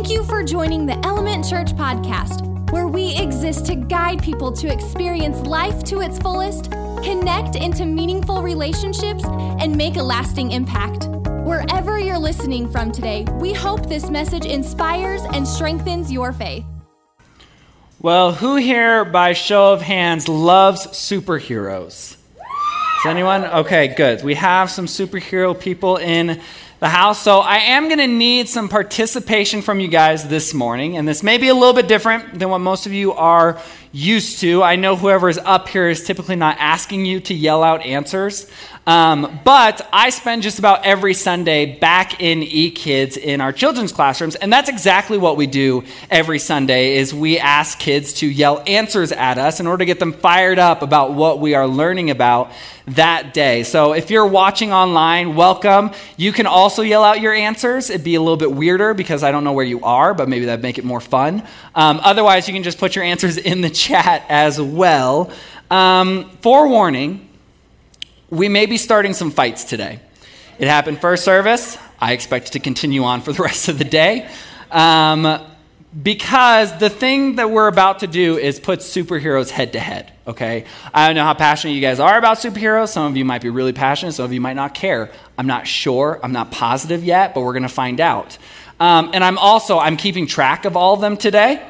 Thank you for joining the Element Church podcast, where we exist to guide people to experience life to its fullest, connect into meaningful relationships, and make a lasting impact. Wherever you're listening from today, we hope this message inspires and strengthens your faith. Well, who here, by show of hands, loves superheroes? Is anyone? Okay, good. We have some superhero people in the house. So I am going to need some participation from you guys this morning. And this may be a little bit different than what most of you are used to. I know whoever is up here is typically not asking you to yell out answers. Um, but I spend just about every Sunday back in eKids in our children's classrooms, and that's exactly what we do every Sunday is we ask kids to yell answers at us in order to get them fired up about what we are learning about that day. So if you're watching online, welcome. You can also yell out your answers. It'd be a little bit weirder because I don't know where you are, but maybe that'd make it more fun. Um, otherwise, you can just put your answers in the chat as well. Um, forewarning we may be starting some fights today. It happened first service. I expect it to continue on for the rest of the day. Um, because the thing that we're about to do is put superheroes head to head, okay? I don't know how passionate you guys are about superheroes. Some of you might be really passionate, some of you might not care. I'm not sure, I'm not positive yet, but we're gonna find out. Um, and I'm also, I'm keeping track of all of them today.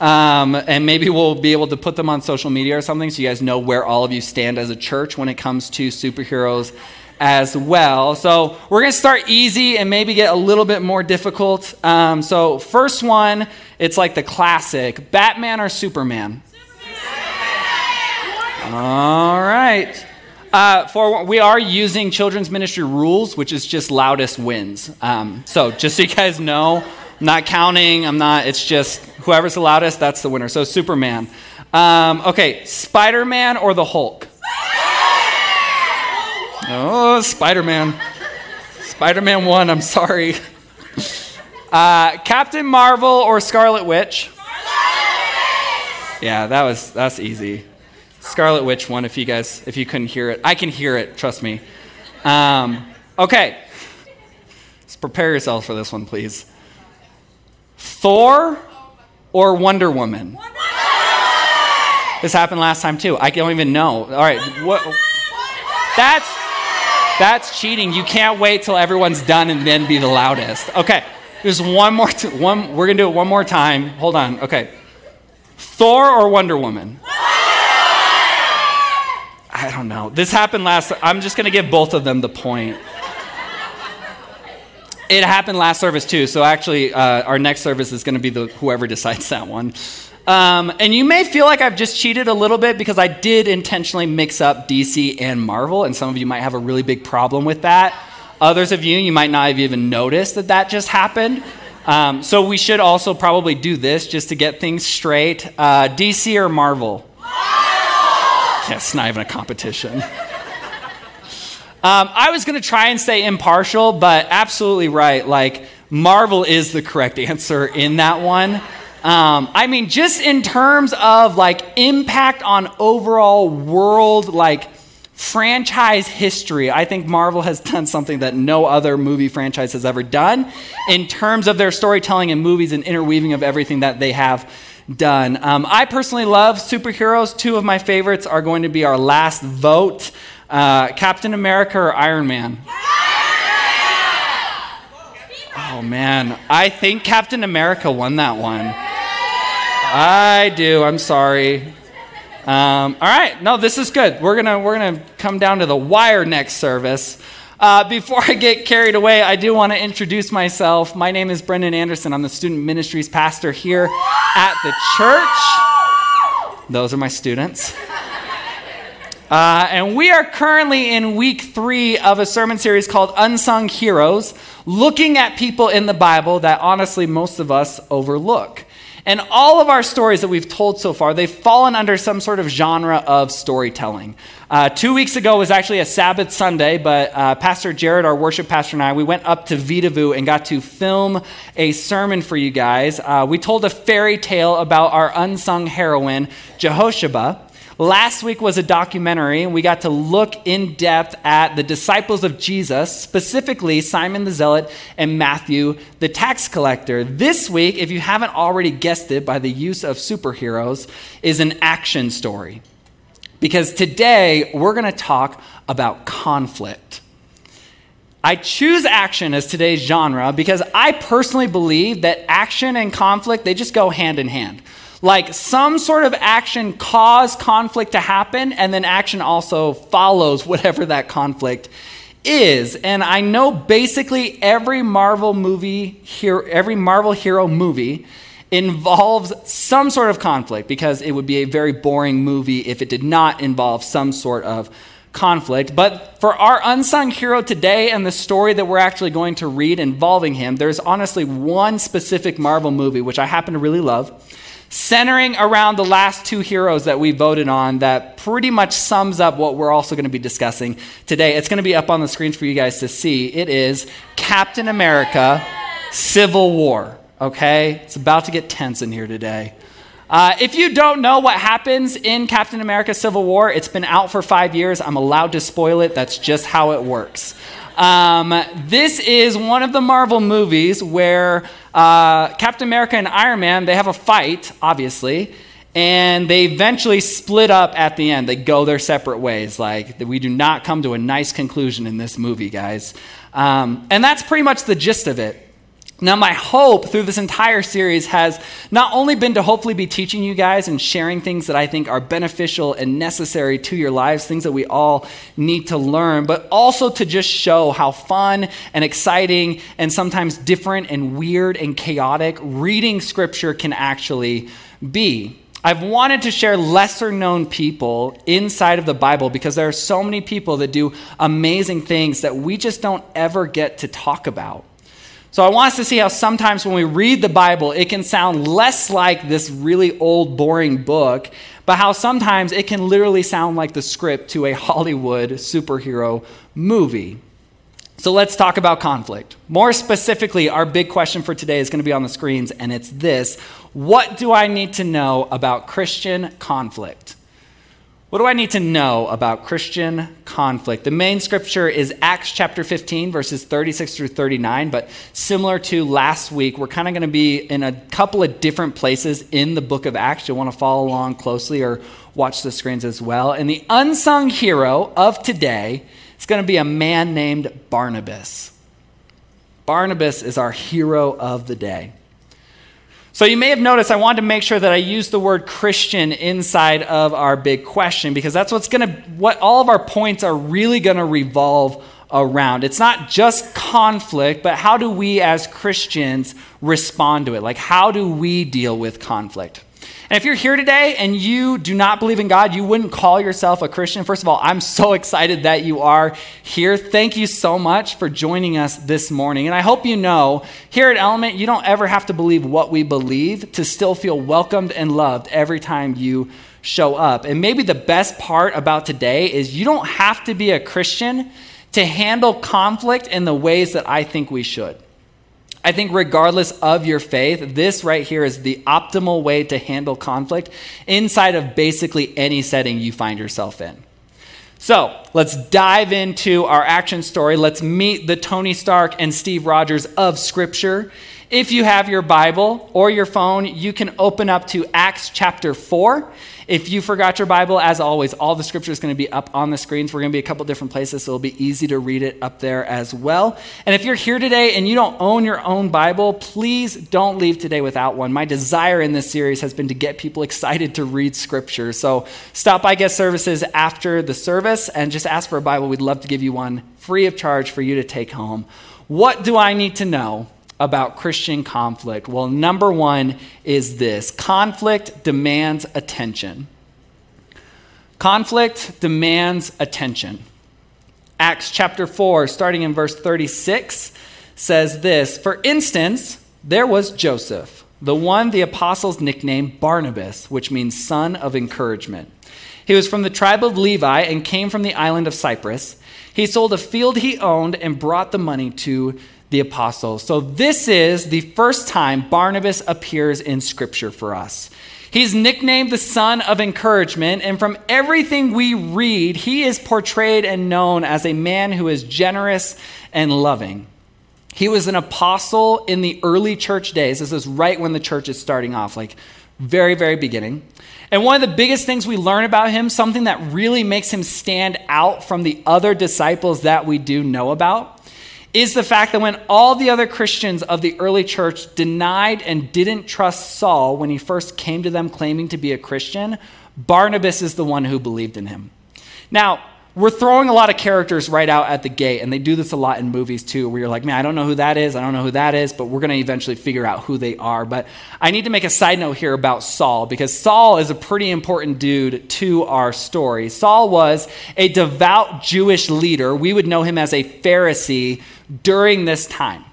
Um, and maybe we'll be able to put them on social media or something so you guys know where all of you stand as a church when it comes to superheroes as well. So we're going to start easy and maybe get a little bit more difficult. Um, so, first one, it's like the classic Batman or Superman? All right. Uh, for we are using children's ministry rules, which is just loudest wins. Um, so just so you guys know, Not counting. I'm not. It's just whoever's the loudest, that's the winner. So Superman. Um, okay, Spider Man or the Hulk? Oh, Spider Man. Spider Man won. I'm sorry. Uh, Captain Marvel or Scarlet Witch? Yeah, that was that's easy. Scarlet Witch won. If you guys, if you couldn't hear it, I can hear it. Trust me. Um, okay, prepare yourselves for this one, please. Thor or Wonder Woman? Wonder this happened last time too. I don't even know. All right, what? That's that's cheating. You can't wait till everyone's done and then be the loudest. Okay, there's one more. T- one. We're gonna do it one more time. Hold on. Okay, Thor or Wonder Woman? I don't know. This happened last. I'm just gonna give both of them the point. It happened last service too, so actually, uh, our next service is going to be the whoever decides that one. Um, and you may feel like I've just cheated a little bit because I did intentionally mix up DC and Marvel, and some of you might have a really big problem with that. Others of you, you might not have even noticed that that just happened. Um, so we should also probably do this just to get things straight. Uh, DC or Marvel? Marvel. Yes, not even a competition. Um, I was going to try and stay impartial, but absolutely right. Like, Marvel is the correct answer in that one. Um, I mean, just in terms of like impact on overall world, like franchise history, I think Marvel has done something that no other movie franchise has ever done in terms of their storytelling and movies and interweaving of everything that they have done. Um, I personally love superheroes. Two of my favorites are going to be our last vote. Uh, Captain America or Iron Man? Oh man, I think Captain America won that one. I do. I'm sorry. Um, all right, no, this is good. We're gonna we're gonna come down to the wire next service. Uh, before I get carried away, I do want to introduce myself. My name is Brendan Anderson. I'm the student ministries pastor here at the church. Those are my students. Uh, and we are currently in week three of a sermon series called Unsung Heroes, looking at people in the Bible that honestly most of us overlook. And all of our stories that we've told so far, they've fallen under some sort of genre of storytelling. Uh, two weeks ago was actually a Sabbath Sunday, but uh, Pastor Jared, our worship pastor, and I, we went up to Vitavu and got to film a sermon for you guys. Uh, we told a fairy tale about our unsung heroine, Jehosheba. Last week was a documentary, and we got to look in depth at the disciples of Jesus, specifically Simon the Zealot and Matthew the tax collector. This week, if you haven't already guessed it by the use of superheroes, is an action story. Because today, we're going to talk about conflict. I choose action as today's genre because I personally believe that action and conflict, they just go hand in hand. Like some sort of action cause conflict to happen, and then action also follows whatever that conflict is. And I know basically every Marvel movie here, every Marvel hero movie involves some sort of conflict because it would be a very boring movie if it did not involve some sort of conflict. But for our unsung hero today and the story that we're actually going to read involving him, there's honestly one specific Marvel movie which I happen to really love, centering around the last two heroes that we voted on that pretty much sums up what we're also going to be discussing today. It's going to be up on the screens for you guys to see. It is Captain America Civil War. Okay? It's about to get tense in here today. Uh, if you don't know what happens in Captain America Civil War, it's been out for five years. I'm allowed to spoil it. That's just how it works. Um, this is one of the Marvel movies where uh, Captain America and Iron Man, they have a fight, obviously, and they eventually split up at the end. They go their separate ways. Like, we do not come to a nice conclusion in this movie, guys. Um, and that's pretty much the gist of it. Now, my hope through this entire series has not only been to hopefully be teaching you guys and sharing things that I think are beneficial and necessary to your lives, things that we all need to learn, but also to just show how fun and exciting and sometimes different and weird and chaotic reading scripture can actually be. I've wanted to share lesser known people inside of the Bible because there are so many people that do amazing things that we just don't ever get to talk about. So I want us to see how sometimes when we read the Bible, it can sound less like this really old, boring book, but how sometimes it can literally sound like the script to a Hollywood superhero movie. So let's talk about conflict. More specifically, our big question for today is going to be on the screens, and it's this What do I need to know about Christian conflict? What do I need to know about Christian conflict? The main scripture is Acts chapter 15, verses 36 through 39. But similar to last week, we're kind of going to be in a couple of different places in the book of Acts. You'll want to follow along closely or watch the screens as well. And the unsung hero of today is going to be a man named Barnabas. Barnabas is our hero of the day. So you may have noticed I wanted to make sure that I use the word Christian inside of our big question because that's what's going to what all of our points are really going to revolve around. It's not just conflict, but how do we as Christians respond to it? Like how do we deal with conflict? And if you're here today and you do not believe in God, you wouldn't call yourself a Christian. First of all, I'm so excited that you are here. Thank you so much for joining us this morning. And I hope you know here at Element, you don't ever have to believe what we believe to still feel welcomed and loved every time you show up. And maybe the best part about today is you don't have to be a Christian to handle conflict in the ways that I think we should. I think, regardless of your faith, this right here is the optimal way to handle conflict inside of basically any setting you find yourself in. So let's dive into our action story. Let's meet the Tony Stark and Steve Rogers of Scripture. If you have your Bible or your phone, you can open up to Acts chapter 4. If you forgot your Bible, as always, all the scripture is going to be up on the screens. We're going to be a couple different places, so it'll be easy to read it up there as well. And if you're here today and you don't own your own Bible, please don't leave today without one. My desire in this series has been to get people excited to read scripture. So stop by guest services after the service and just ask for a Bible. We'd love to give you one free of charge for you to take home. What do I need to know about Christian conflict? Well, number one is this conflict demands attention. Conflict demands attention. Acts chapter 4, starting in verse 36, says this For instance, there was Joseph, the one the apostles nicknamed Barnabas, which means son of encouragement. He was from the tribe of Levi and came from the island of Cyprus. He sold a field he owned and brought the money to the apostles. So, this is the first time Barnabas appears in Scripture for us. He's nicknamed the son of encouragement, and from everything we read, he is portrayed and known as a man who is generous and loving. He was an apostle in the early church days. This is right when the church is starting off, like very, very beginning. And one of the biggest things we learn about him, something that really makes him stand out from the other disciples that we do know about, is the fact that when all the other Christians of the early church denied and didn't trust Saul when he first came to them claiming to be a Christian, Barnabas is the one who believed in him. Now, we're throwing a lot of characters right out at the gate, and they do this a lot in movies too, where you're like, man, I don't know who that is, I don't know who that is, but we're going to eventually figure out who they are. But I need to make a side note here about Saul, because Saul is a pretty important dude to our story. Saul was a devout Jewish leader. We would know him as a Pharisee during this time.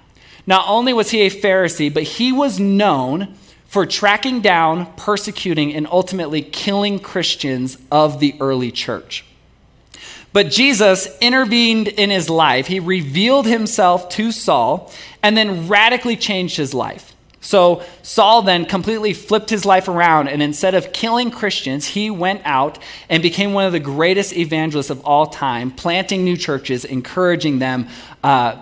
Not only was he a Pharisee, but he was known for tracking down, persecuting, and ultimately killing Christians of the early church. But Jesus intervened in his life. He revealed himself to Saul and then radically changed his life. So Saul then completely flipped his life around, and instead of killing Christians, he went out and became one of the greatest evangelists of all time, planting new churches, encouraging them, uh,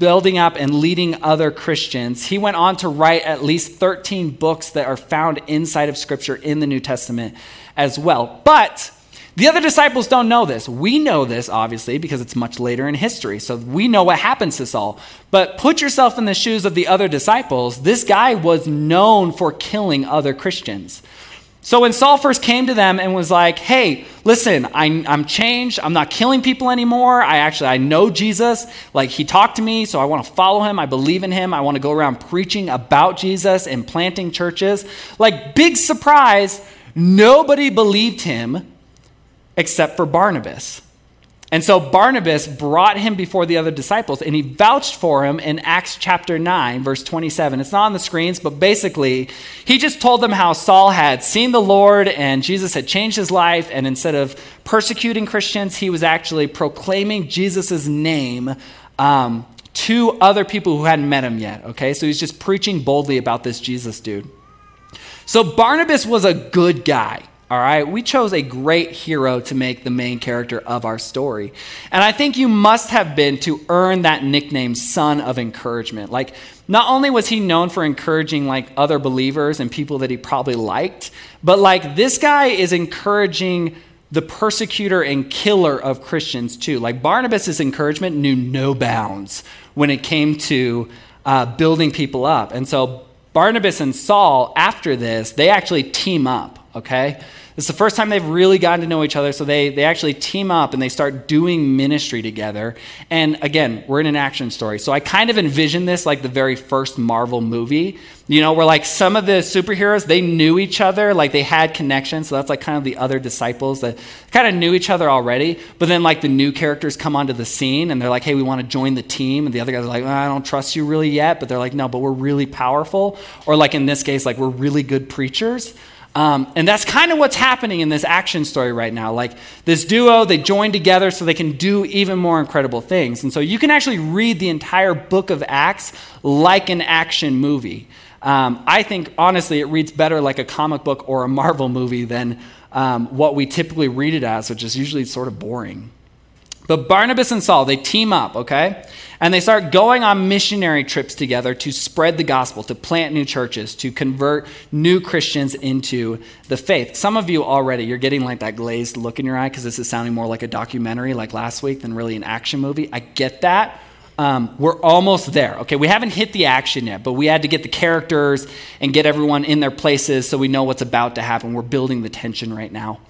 building up and leading other Christians. He went on to write at least 13 books that are found inside of Scripture in the New Testament as well. But the other disciples don't know this. We know this, obviously, because it's much later in history. So we know what happens to Saul. But put yourself in the shoes of the other disciples. This guy was known for killing other Christians. So when Saul first came to them and was like, hey, listen, I'm, I'm changed. I'm not killing people anymore. I actually, I know Jesus. Like he talked to me, so I want to follow him. I believe in him. I want to go around preaching about Jesus and planting churches. Like big surprise, nobody believed him except for Barnabas. And so Barnabas brought him before the other disciples and he vouched for him in Acts chapter 9, verse 27. It's not on the screens, but basically, he just told them how Saul had seen the Lord and Jesus had changed his life. And instead of persecuting Christians, he was actually proclaiming Jesus' name um, to other people who hadn't met him yet. Okay, so he's just preaching boldly about this Jesus dude. So Barnabas was a good guy. All right, we chose a great hero to make the main character of our story. And I think you must have been to earn that nickname, son of encouragement. Like, not only was he known for encouraging like other believers and people that he probably liked, but like this guy is encouraging the persecutor and killer of Christians too. Like Barnabas's encouragement knew no bounds when it came to uh, building people up. And so Barnabas and Saul, after this, they actually team up, okay? It's the first time they've really gotten to know each other, so they, they actually team up and they start doing ministry together. And again, we're in an action story. So I kind of envision this like the very first Marvel movie, you know, where like some of the superheroes, they knew each other, like they had connections. So that's like kind of the other disciples that kind of knew each other already. But then like the new characters come onto the scene and they're like, hey, we want to join the team. And the other guys are like, well, I don't trust you really yet. But they're like, no, but we're really powerful. Or like in this case, like we're really good preachers. Um, and that's kind of what's happening in this action story right now. Like this duo, they join together so they can do even more incredible things. And so you can actually read the entire book of Acts like an action movie. Um, I think, honestly, it reads better like a comic book or a Marvel movie than um, what we typically read it as, which is usually sort of boring. But Barnabas and Saul, they team up, okay? And they start going on missionary trips together to spread the gospel, to plant new churches, to convert new Christians into the faith. Some of you already, you're getting like that glazed look in your eye because this is sounding more like a documentary like last week than really an action movie. I get that. Um, we're almost there. Okay, we haven't hit the action yet, but we had to get the characters and get everyone in their places so we know what's about to happen. We're building the tension right now.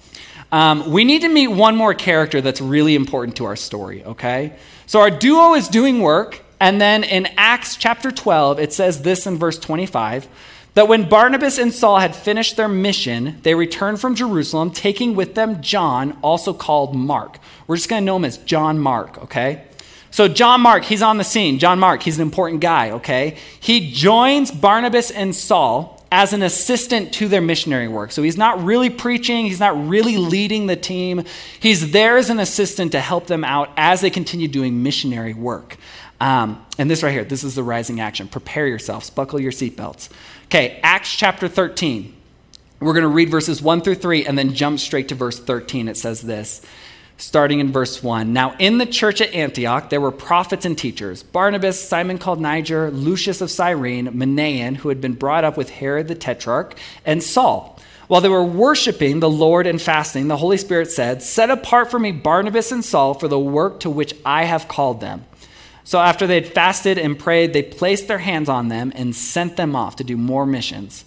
Um, we need to meet one more character that's really important to our story, okay? So our duo is doing work, and then in Acts chapter 12, it says this in verse 25 that when Barnabas and Saul had finished their mission, they returned from Jerusalem, taking with them John, also called Mark. We're just going to know him as John Mark, okay? So, John Mark, he's on the scene. John Mark, he's an important guy, okay? He joins Barnabas and Saul as an assistant to their missionary work. So he's not really preaching, he's not really leading the team. He's there as an assistant to help them out as they continue doing missionary work. Um, and this right here, this is the rising action. Prepare yourselves, buckle your seatbelts. Okay, Acts chapter 13. We're going to read verses 1 through 3 and then jump straight to verse 13. It says this, starting in verse 1. Now, in the church at Antioch, there were prophets and teachers Barnabas, Simon called Niger, Lucius of Cyrene, Manaen, who had been brought up with Herod the Tetrarch, and Saul. While they were worshiping the Lord and fasting, the Holy Spirit said, Set apart for me Barnabas and Saul for the work to which I have called them. So after they had fasted and prayed, they placed their hands on them and sent them off to do more missions.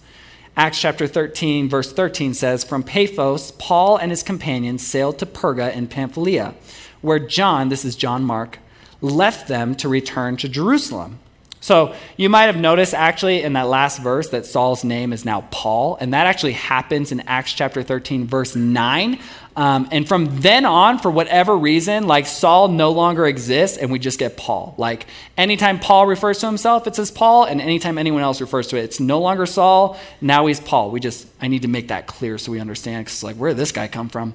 Acts chapter 13, verse 13 says From Paphos, Paul and his companions sailed to Perga in Pamphylia, where John, this is John Mark, left them to return to Jerusalem. So you might have noticed actually in that last verse that Saul's name is now Paul, and that actually happens in Acts chapter 13, verse 9. Um, and from then on, for whatever reason, like Saul no longer exists, and we just get Paul. Like anytime Paul refers to himself, it says Paul, and anytime anyone else refers to it, it's no longer Saul. Now he's Paul. We just I need to make that clear so we understand. Because like, where did this guy come from?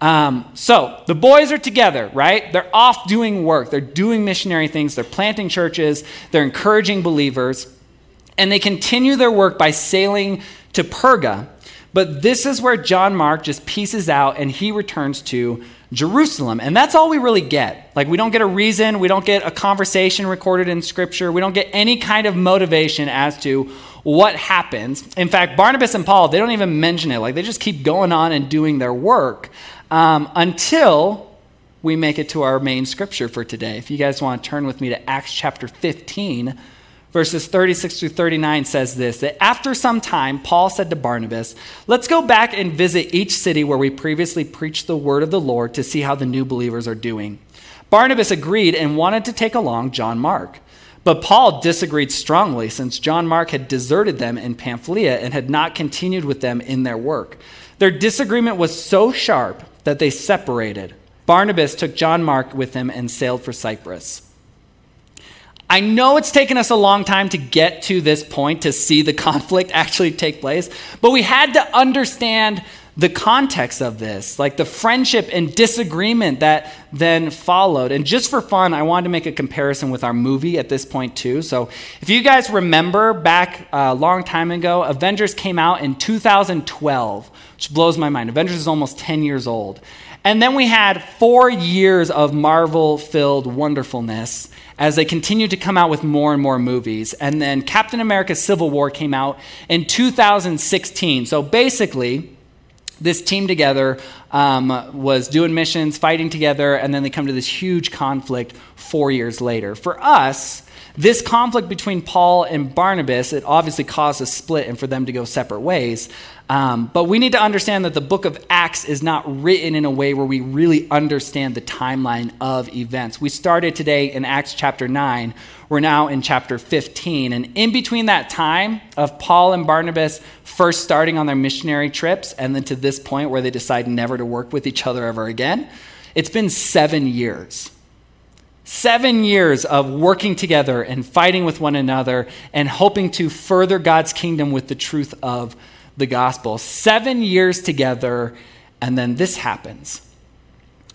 Um, so the boys are together, right? They're off doing work. They're doing missionary things. They're planting churches. They're encouraging believers. And they continue their work by sailing to Perga. But this is where John Mark just pieces out and he returns to Jerusalem. And that's all we really get. Like, we don't get a reason, we don't get a conversation recorded in Scripture, we don't get any kind of motivation as to what happens. In fact, Barnabas and Paul, they don't even mention it. Like, they just keep going on and doing their work um, until we make it to our main scripture for today. If you guys want to turn with me to Acts chapter 15, verses 36 through 39 says this that after some time, Paul said to Barnabas, Let's go back and visit each city where we previously preached the word of the Lord to see how the new believers are doing. Barnabas agreed and wanted to take along John Mark. But Paul disagreed strongly since John Mark had deserted them in Pamphylia and had not continued with them in their work. Their disagreement was so sharp that they separated. Barnabas took John Mark with him and sailed for Cyprus. I know it's taken us a long time to get to this point to see the conflict actually take place, but we had to understand the context of this, like the friendship and disagreement that then followed. And just for fun, I wanted to make a comparison with our movie at this point, too. So if you guys remember back a long time ago, Avengers came out in 2012, which blows my mind. Avengers is almost 10 years old. And then we had four years of Marvel filled wonderfulness as they continued to come out with more and more movies. And then Captain America Civil War came out in 2016. So basically, this team together um, was doing missions, fighting together, and then they come to this huge conflict four years later. For us, this conflict between Paul and Barnabas, it obviously caused a split and for them to go separate ways. Um, but we need to understand that the book of Acts is not written in a way where we really understand the timeline of events. We started today in Acts chapter 9. We're now in chapter 15. And in between that time of Paul and Barnabas first starting on their missionary trips and then to this point where they decide never to work with each other ever again, it's been seven years. Seven years of working together and fighting with one another and hoping to further God's kingdom with the truth of the gospel. Seven years together, and then this happens.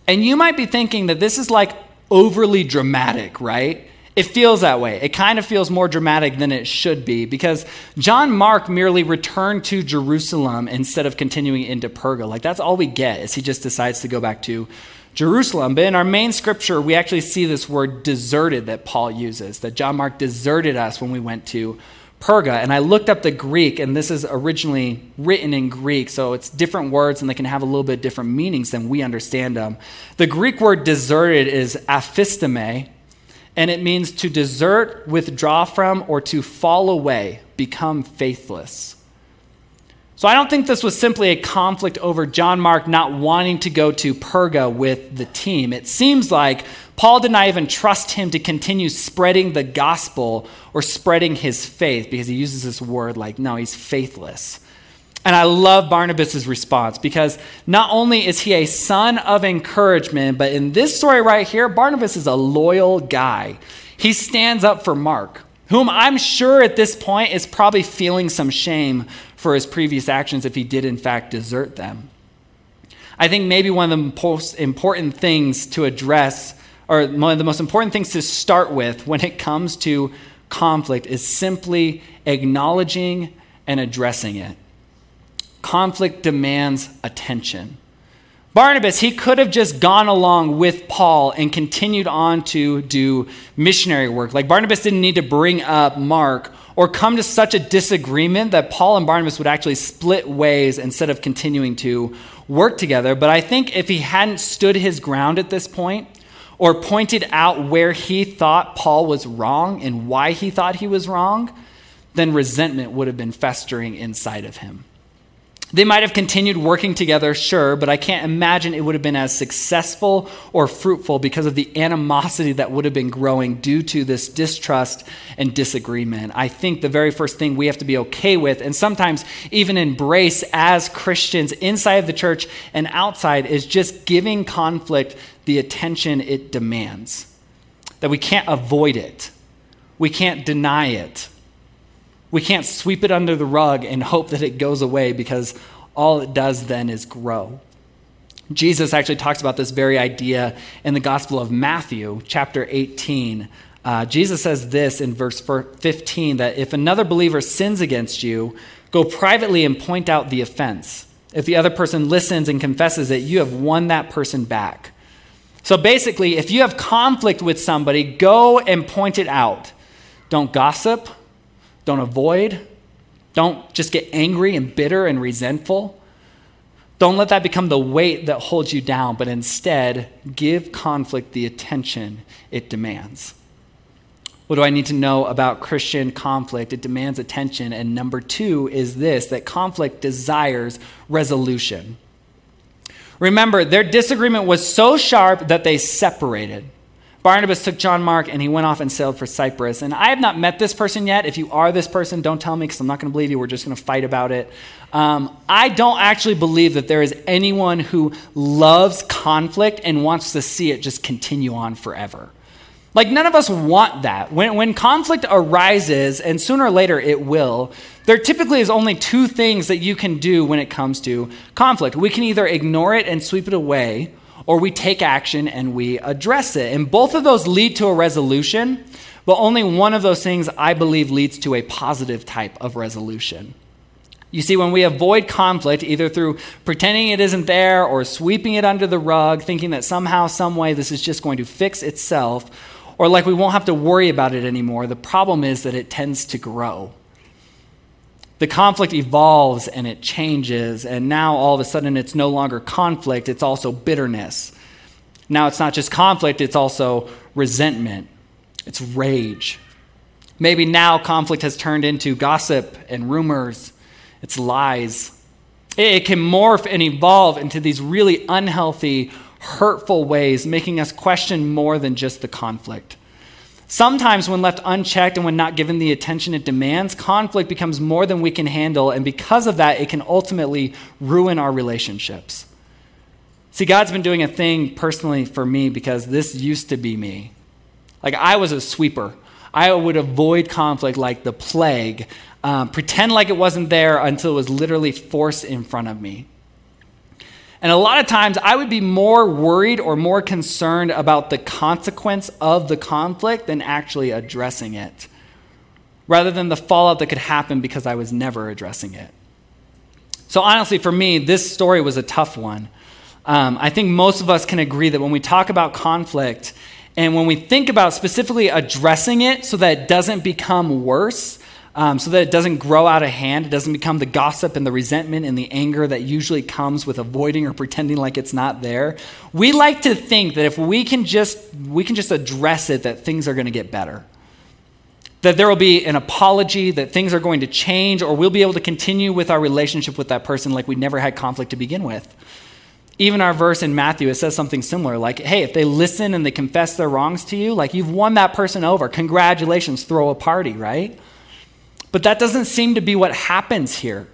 And you might be thinking that this is like overly dramatic, right? It feels that way. It kind of feels more dramatic than it should be because John Mark merely returned to Jerusalem instead of continuing into Perga. Like that's all we get is he just decides to go back to Jerusalem. But in our main scripture, we actually see this word deserted that Paul uses, that John Mark deserted us when we went to Perga. And I looked up the Greek, and this is originally written in Greek, so it's different words and they can have a little bit different meanings than we understand them. The Greek word deserted is aphistome, and it means to desert, withdraw from, or to fall away, become faithless. So I don't think this was simply a conflict over John Mark not wanting to go to Perga with the team. It seems like Paul did not even trust him to continue spreading the gospel or spreading his faith because he uses this word like, no, he's faithless. And I love Barnabas' response because not only is he a son of encouragement, but in this story right here, Barnabas is a loyal guy. He stands up for Mark, whom I'm sure at this point is probably feeling some shame for his previous actions if he did, in fact, desert them. I think maybe one of the most important things to address, or one of the most important things to start with when it comes to conflict, is simply acknowledging and addressing it. conflict demands attention. Barnabas, he could have just gone along with Paul and continued on to do missionary work. Like Barnabas didn't need to bring up Mark or come to such a disagreement that Paul and Barnabas would actually split ways instead of continuing to work together. But I think if he hadn't stood his ground at this point or pointed out where he thought Paul was wrong and why he thought he was wrong, then resentment would have been festering inside of him. They might have continued working together, sure, but I can't imagine it would have been as successful or fruitful because of the animosity that would have been growing due to this distrust and disagreement. I think the very first thing we have to be okay with, and sometimes even embrace as Christians inside of the church and outside, is just giving conflict the attention it demands. That we can't avoid it, we can't deny it we can't sweep it under the rug and hope that it goes away because all it does then is grow. Jesus actually talks about this very idea in the Gospel of Matthew, chapter 18. Uh, Jesus says this in verse 15 that if another believer sins against you, go privately and point out the offense. If the other person listens and confesses it, you have won that person back. So basically, if you have conflict with somebody, go and point it out. Don't gossip, don't avoid. Don't just get angry and bitter and resentful. Don't let that become the weight that holds you down, but instead give conflict the attention it demands. What do I need to know about Christian conflict? It demands attention. And number two is this that conflict desires resolution. Remember, their disagreement was so sharp that they separated. Barnabas took John Mark and he went off and sailed for Cyprus. And I have not met this person yet. If you are this person, don't tell me because I'm not going to believe you. We're just going to fight about it. Um, I don't actually believe that there is anyone who loves conflict and wants to see it just continue on forever. Like, none of us want that. When, when conflict arises, and sooner or later it will, there typically is only two things that you can do when it comes to conflict. We can either ignore it and sweep it away, or we take action and we address it. And both of those lead to a resolution, but only one of those things I believe leads to a positive type of resolution. You see, when we avoid conflict, either through pretending it isn't there or sweeping it under the rug, thinking that somehow, some way, this is just going to fix itself, or like we won't have to worry about it anymore, the problem is that it tends to grow the conflict evolves and it changes, and now all of a sudden it's no longer conflict, it's also bitterness. Now it's not just conflict, it's also resentment, it's rage. Maybe now conflict has turned into gossip and rumors, it's lies. It can morph and evolve into these really unhealthy, hurtful ways, making us question more than just the conflict. Sometimes, when left unchecked and when not given the attention it demands, conflict becomes more than we can handle, and because of that, it can ultimately ruin our relationships. See, God's been doing a thing personally for me because this used to be me. Like, I was a sweeper. I would avoid conflict like the plague, um, pretend like it wasn't there until it was literally forced in front of me. And a lot of times I would be more worried or more concerned about the consequence of the conflict than actually addressing it, rather than the fallout that could happen because I was never addressing it. So, honestly, for me, this story was a tough one. Um, I think most of us can agree that when we talk about conflict and when we think about specifically addressing it so that it doesn't become worse, um, so that it doesn't grow out of hand. It doesn't become the gossip and the resentment and the anger that usually comes with avoiding or pretending like it's not there. We like to think that if we can just we can just address it, that things are going to get better. That there will be an apology, that things are going to change, or we'll be able to continue with our relationship with that person like we never had conflict to begin with. Even our verse in Matthew, it says something similar like, hey, if they listen and they confess their wrongs to you, like you've won that person over. Congratulations, throw a party, right? But that doesn't seem to be what happens here.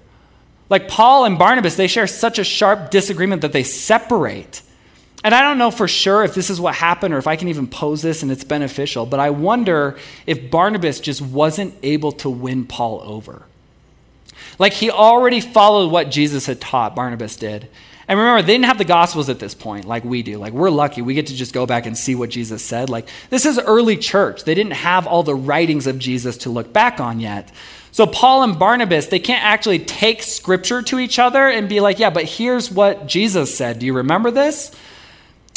Like Paul and Barnabas, they share such a sharp disagreement that they separate. And I don't know for sure if this is what happened or if I can even pose this and it's beneficial, but I wonder if Barnabas just wasn't able to win Paul over. Like he already followed what Jesus had taught, Barnabas did. And remember, they didn't have the Gospels at this point like we do. Like, we're lucky. We get to just go back and see what Jesus said. Like, this is early church. They didn't have all the writings of Jesus to look back on yet. So, Paul and Barnabas, they can't actually take scripture to each other and be like, yeah, but here's what Jesus said. Do you remember this?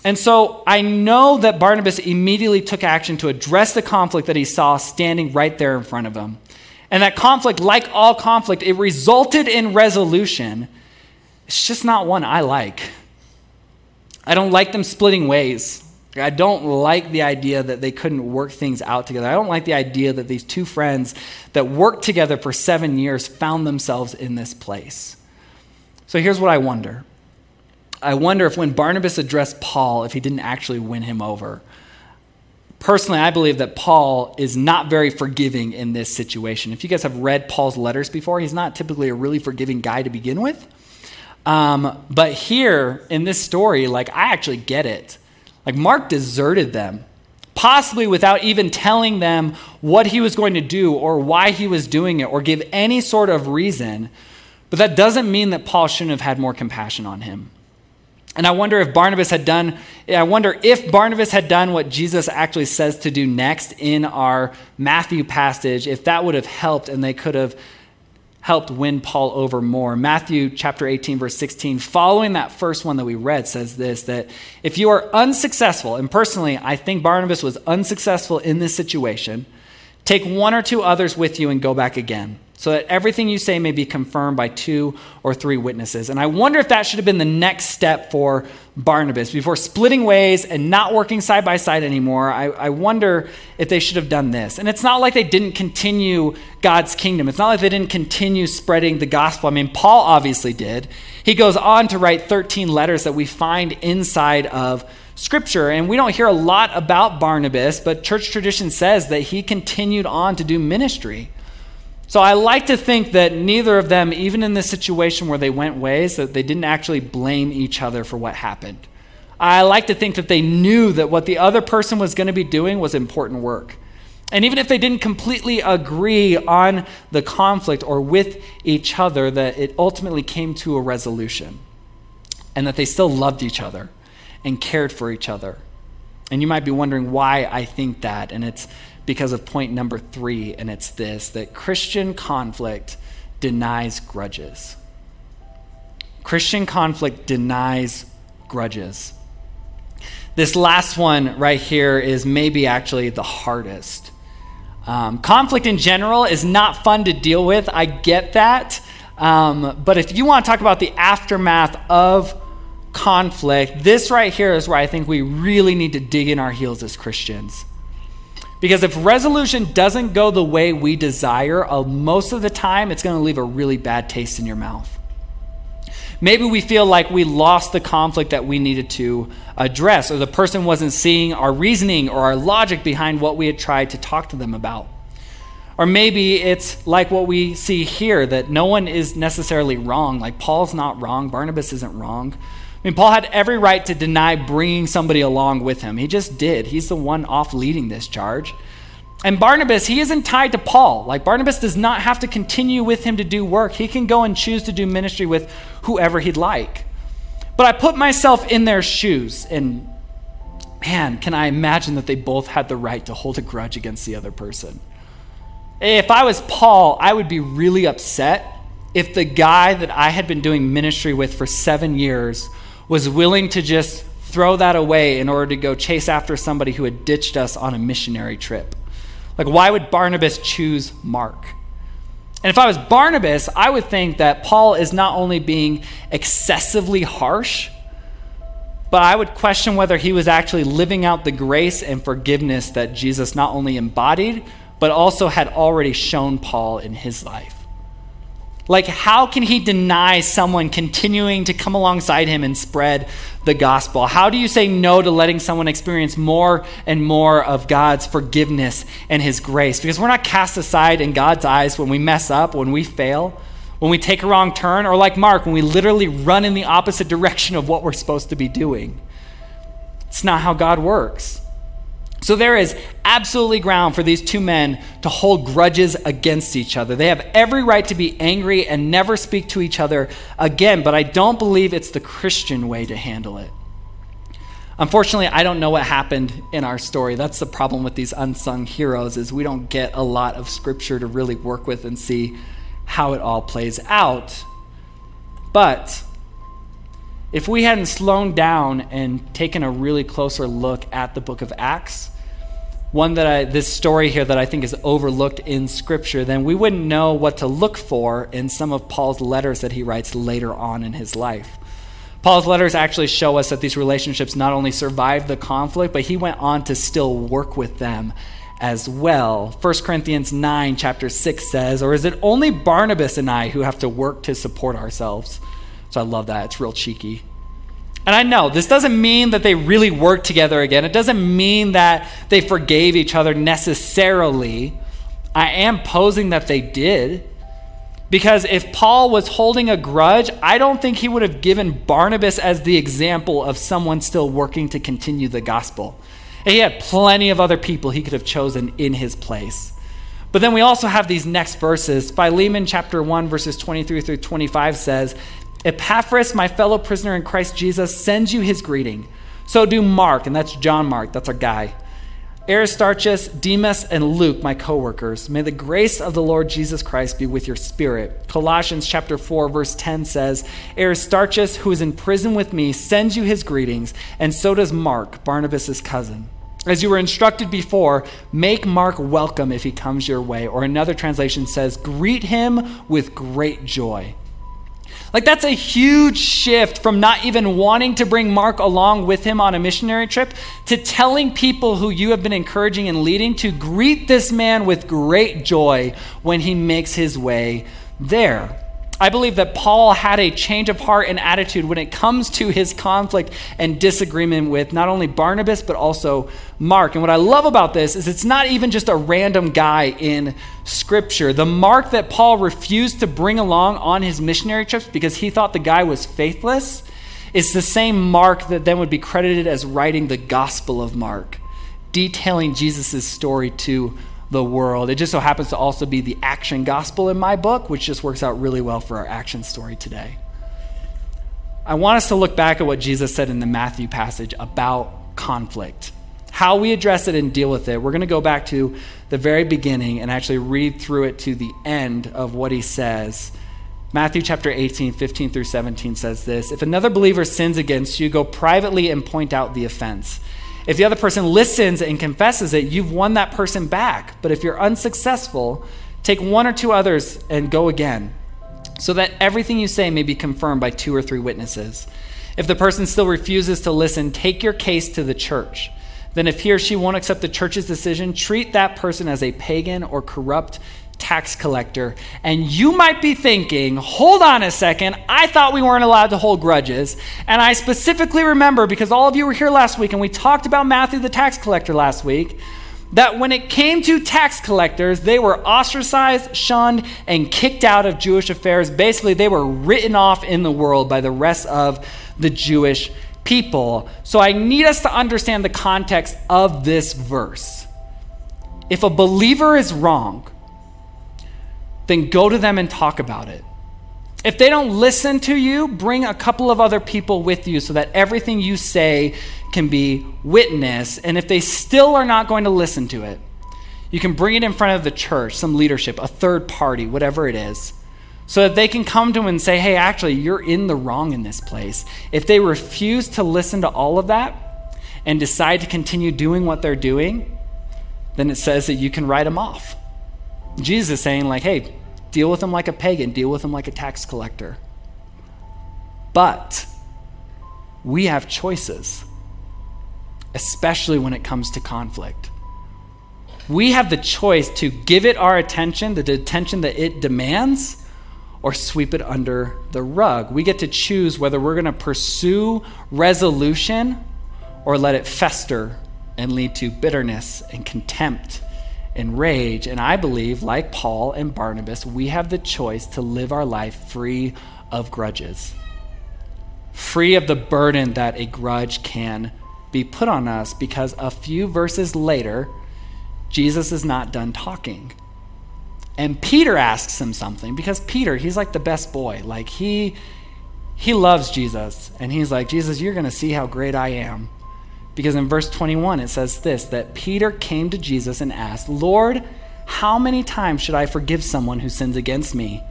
And so I know that Barnabas immediately took action to address the conflict that he saw standing right there in front of him. And that conflict, like all conflict, it resulted in resolution. It's just not one I like. I don't like them splitting ways. I don't like the idea that they couldn't work things out together. I don't like the idea that these two friends that worked together for seven years found themselves in this place. So here's what I wonder I wonder if when Barnabas addressed Paul, if he didn't actually win him over. Personally, I believe that Paul is not very forgiving in this situation. If you guys have read Paul's letters before, he's not typically a really forgiving guy to begin with. Um, but here in this story, like, I actually get it. Like, Mark deserted them, possibly without even telling them what he was going to do or why he was doing it or give any sort of reason. But that doesn't mean that Paul shouldn't have had more compassion on him. And I wonder if Barnabas had done, I wonder if Barnabas had done what Jesus actually says to do next in our Matthew passage, if that would have helped and they could have helped win Paul over more. Matthew chapter 18, verse 16, following that first one that we read, says this that if you are unsuccessful, and personally, I think Barnabas was unsuccessful in this situation, take one or two others with you and go back again so that everything you say may be confirmed by two or three witnesses. And I wonder if that should have been the next step for Barnabas. Before splitting ways and not working side by side anymore, I, I, wonder if they should have done this. And it's not like they didn't continue God's kingdom, it's not like they didn't continue spreading the gospel. I mean, Paul obviously did. He goes on to write 13 letters that we find inside of Scripture. And we don't hear a lot about Barnabas, but church tradition says that he continued on to do ministry. So I like to think that neither of them, even in this situation where they went ways, that they didn't actually blame each other for what happened. I like to think that they knew that what the other person was going to be doing was important work. And even if they didn't completely agree on the conflict or with each other, that it ultimately came to a resolution. And that they still loved each other and cared for each other. And you might be wondering why I think that. And it's because of point number three, and it's this that Christian conflict denies grudges. Christian conflict denies grudges. This last one right here is maybe actually the hardest. Um, conflict in general is not fun to deal with. I get that. Um, but if you want to talk about the aftermath of conflict, this right here is where I think we really need to dig in our heels as Christians. Because if resolution doesn't go the way we desire, uh, most of the time it's going to leave a really bad taste in your mouth. Maybe we feel like we lost the conflict that we needed to address, or the person wasn't seeing our reasoning or our logic behind what we had tried to talk to them about. Or maybe it's like what we see here that no one is necessarily wrong. Like Paul's not wrong, Barnabas isn't wrong. I mean, Paul had every right to deny bringing somebody along with him. He just did. He's the one off leading this charge. And Barnabas, he isn't tied to Paul. Like, Barnabas does not have to continue with him to do work. He can go and choose to do ministry with whoever he'd like. But I put myself in their shoes, and man, can I imagine that they both had the right to hold a grudge against the other person? If I was Paul, I would be really upset if the guy that I had been doing ministry with for seven years was willing to just throw that away in order to go chase after somebody who had ditched us on a missionary trip. Like, why would Barnabas choose Mark? And if I was Barnabas, I would think that Paul is not only being excessively harsh, but I would question whether he was actually living out the grace and forgiveness that Jesus not only embodied, but also had already shown Paul in his life. Like, how can he deny someone continuing to come alongside him and spread the gospel? How do you say no to letting someone experience more and more of God's forgiveness and his grace? Because we're not cast aside in God's eyes when we mess up, when we fail, when we take a wrong turn, or like Mark, when we literally run in the opposite direction of what we're supposed to be doing. It's not how God works. So there is absolutely ground for these two men to hold grudges against each other. They have every right to be angry and never speak to each other again, but I don't believe it's the Christian way to handle it. Unfortunately, I don't know what happened in our story. That's the problem with these unsung heroes is we don't get a lot of scripture to really work with and see how it all plays out. But if we hadn't slowed down and taken a really closer look at the book of Acts, one that I, this story here that I think is overlooked in Scripture, then we wouldn't know what to look for in some of Paul's letters that he writes later on in his life. Paul's letters actually show us that these relationships not only survived the conflict, but he went on to still work with them as well. 1 Corinthians 9, chapter 6 says, Or is it only Barnabas and I who have to work to support ourselves? So I love that. It's real cheeky. And I know this doesn't mean that they really worked together again. It doesn't mean that they forgave each other necessarily. I am posing that they did. Because if Paul was holding a grudge, I don't think he would have given Barnabas as the example of someone still working to continue the gospel. he had plenty of other people he could have chosen in his place. But then we also have these next verses. Philemon chapter 1, verses 23 through 25 says, Epaphras, my fellow prisoner in Christ Jesus, sends you his greeting. So do Mark, and that's John Mark, that's our guy. Aristarchus, Demas, and Luke, my co-workers. May the grace of the Lord Jesus Christ be with your spirit. Colossians chapter 4 verse 10 says, Aristarchus, who is in prison with me, sends you his greetings, and so does Mark, Barnabas' cousin. As you were instructed before, make Mark welcome if he comes your way. Or another translation says, greet him with great joy. Like, that's a huge shift from not even wanting to bring Mark along with him on a missionary trip to telling people who you have been encouraging and leading to greet this man with great joy when he makes his way there. I believe that Paul had a change of heart and attitude when it comes to his conflict and disagreement with not only Barnabas, but also Mark. And what I love about this is it's not even just a random guy in Scripture. The Mark that Paul refused to bring along on his missionary trips because he thought the guy was faithless is the same Mark that then would be credited as writing the Gospel of Mark, detailing Jesus' story to the world. It just so happens to also be the action gospel in my book, which just works out really well for our action story today. I want us to look back at what Jesus said in the Matthew passage about conflict, how we address it and deal with it. We're going to go back to the very beginning and actually read through it to the end of what he says. Matthew chapter 18, 15 through 17 says this If another believer sins against you, go privately and point out the offense. If the other person listens and confesses it, you've won that person back. But if you're unsuccessful, take one or two others and go again, so that everything you say may be confirmed by two or three witnesses. If the person still refuses to listen, take your case to the church. Then, if he or she won't accept the church's decision, treat that person as a pagan or corrupt tax collector. And you might be thinking, hold on a second, I thought we weren't allowed to hold grudges. And I specifically remember, because all of you were here last week and we talked about Matthew the tax collector last week, that when it came to tax collectors, they were ostracized, shunned, and kicked out of Jewish affairs. Basically, they were written off in the world by the rest of the Jewish people. So I need us to understand the context of this verse. If a believer is wrong, then go to them and talk about it. If they don't listen to you, bring a couple of other people with you so that everything you say can be witnessed. And if they still are not going to listen to it, you can bring it in front of the church, some leadership, a third party, whatever it is, so that they can come to them and say, hey, actually, you're in the wrong in this place. If they refuse to listen to all of that and decide to continue doing what they're doing, then it says that you can write them off. Jesus is saying, like, hey, deal with them like a pagan, deal with them like a tax collector. But we have choices, especially when it comes to conflict. We have the choice to give it our attention, the attention that it demands, or sweep it under the rug. We get to choose whether we're going to pursue resolution or let it fester and lead to bitterness and contempt and rage. And I believe, like Paul and Barnabas, we have the choice to live our life free of grudges, free of the burden that a grudge can be put on us because a few verses later, Jesus is not done talking. And Peter asks him something because Peter, he's like the best boy. Like he he loves Jesus and he's like, "Jesus, you're going to see how great I am." Because in verse 21 it says this that Peter came to Jesus and asked, "Lord, how many times should I forgive someone who sins against me?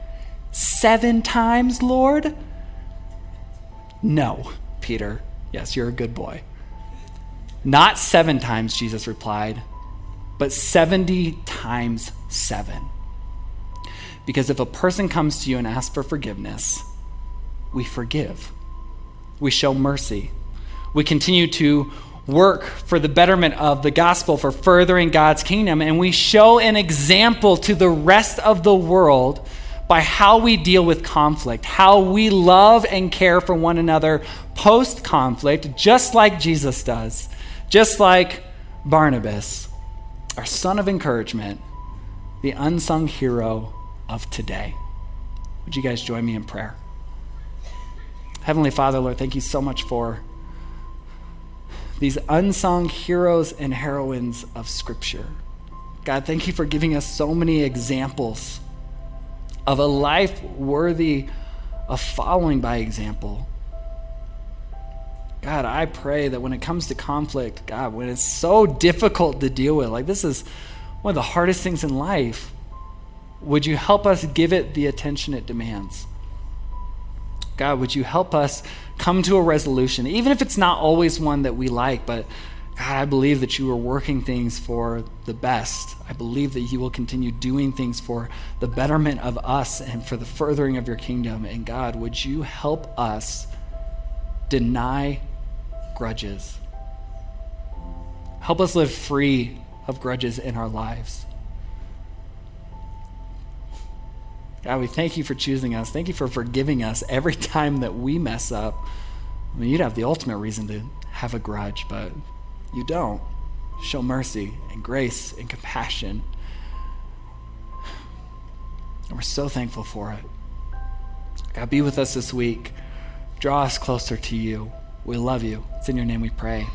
7 times, Lord?" No, Peter. Yes, you're a good boy. Not 7 times, Jesus replied, but 70 times 7. Because if a person comes to you and asks for forgiveness, we forgive. We show mercy. We continue to work for the betterment of the gospel, for furthering God's kingdom, and we show an example to the rest of the world by how we deal with conflict, how we love and care for one another post conflict, just like Jesus does, just like Barnabas, our son of encouragement, the unsung hero of today. Would you guys join me in prayer? Heavenly Father, Lord, thank you so much for these unsung heroes and heroines of Scripture. God, thank you for giving us so many examples of a life worthy of following by example. God, I pray that when it comes to conflict, God, when it's so difficult to deal with, like this is one of the hardest things in life, would you help us give it the attention it demands? God, would you help us come to a resolution, even if it's not always one that we like, but God, I believe that you are working things for the best. I believe that you will continue doing things for the betterment of us and for the furthering of your kingdom. And God, would you help us deny grudges? Help us live free of grudges in our lives. God, we thank you for choosing us. Thank you for forgiving us every time that we mess up. I mean, you'd have the ultimate reason to have a grudge, but you don't. Show mercy and grace and compassion. And we're so thankful for it. God, be with us this week. Draw us closer to you. We love you. It's in your name we pray.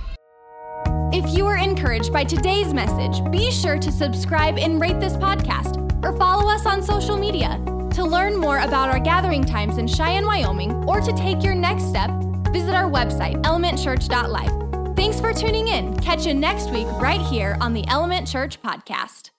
If you were encouraged by today's message, be sure to subscribe and rate this podcast or follow us on social media. To learn more about our gathering times in Cheyenne, Wyoming, or to take your next step, visit our website, elementchurch.life. Thanks for tuning in. Catch you next week right here on the Element Church Podcast.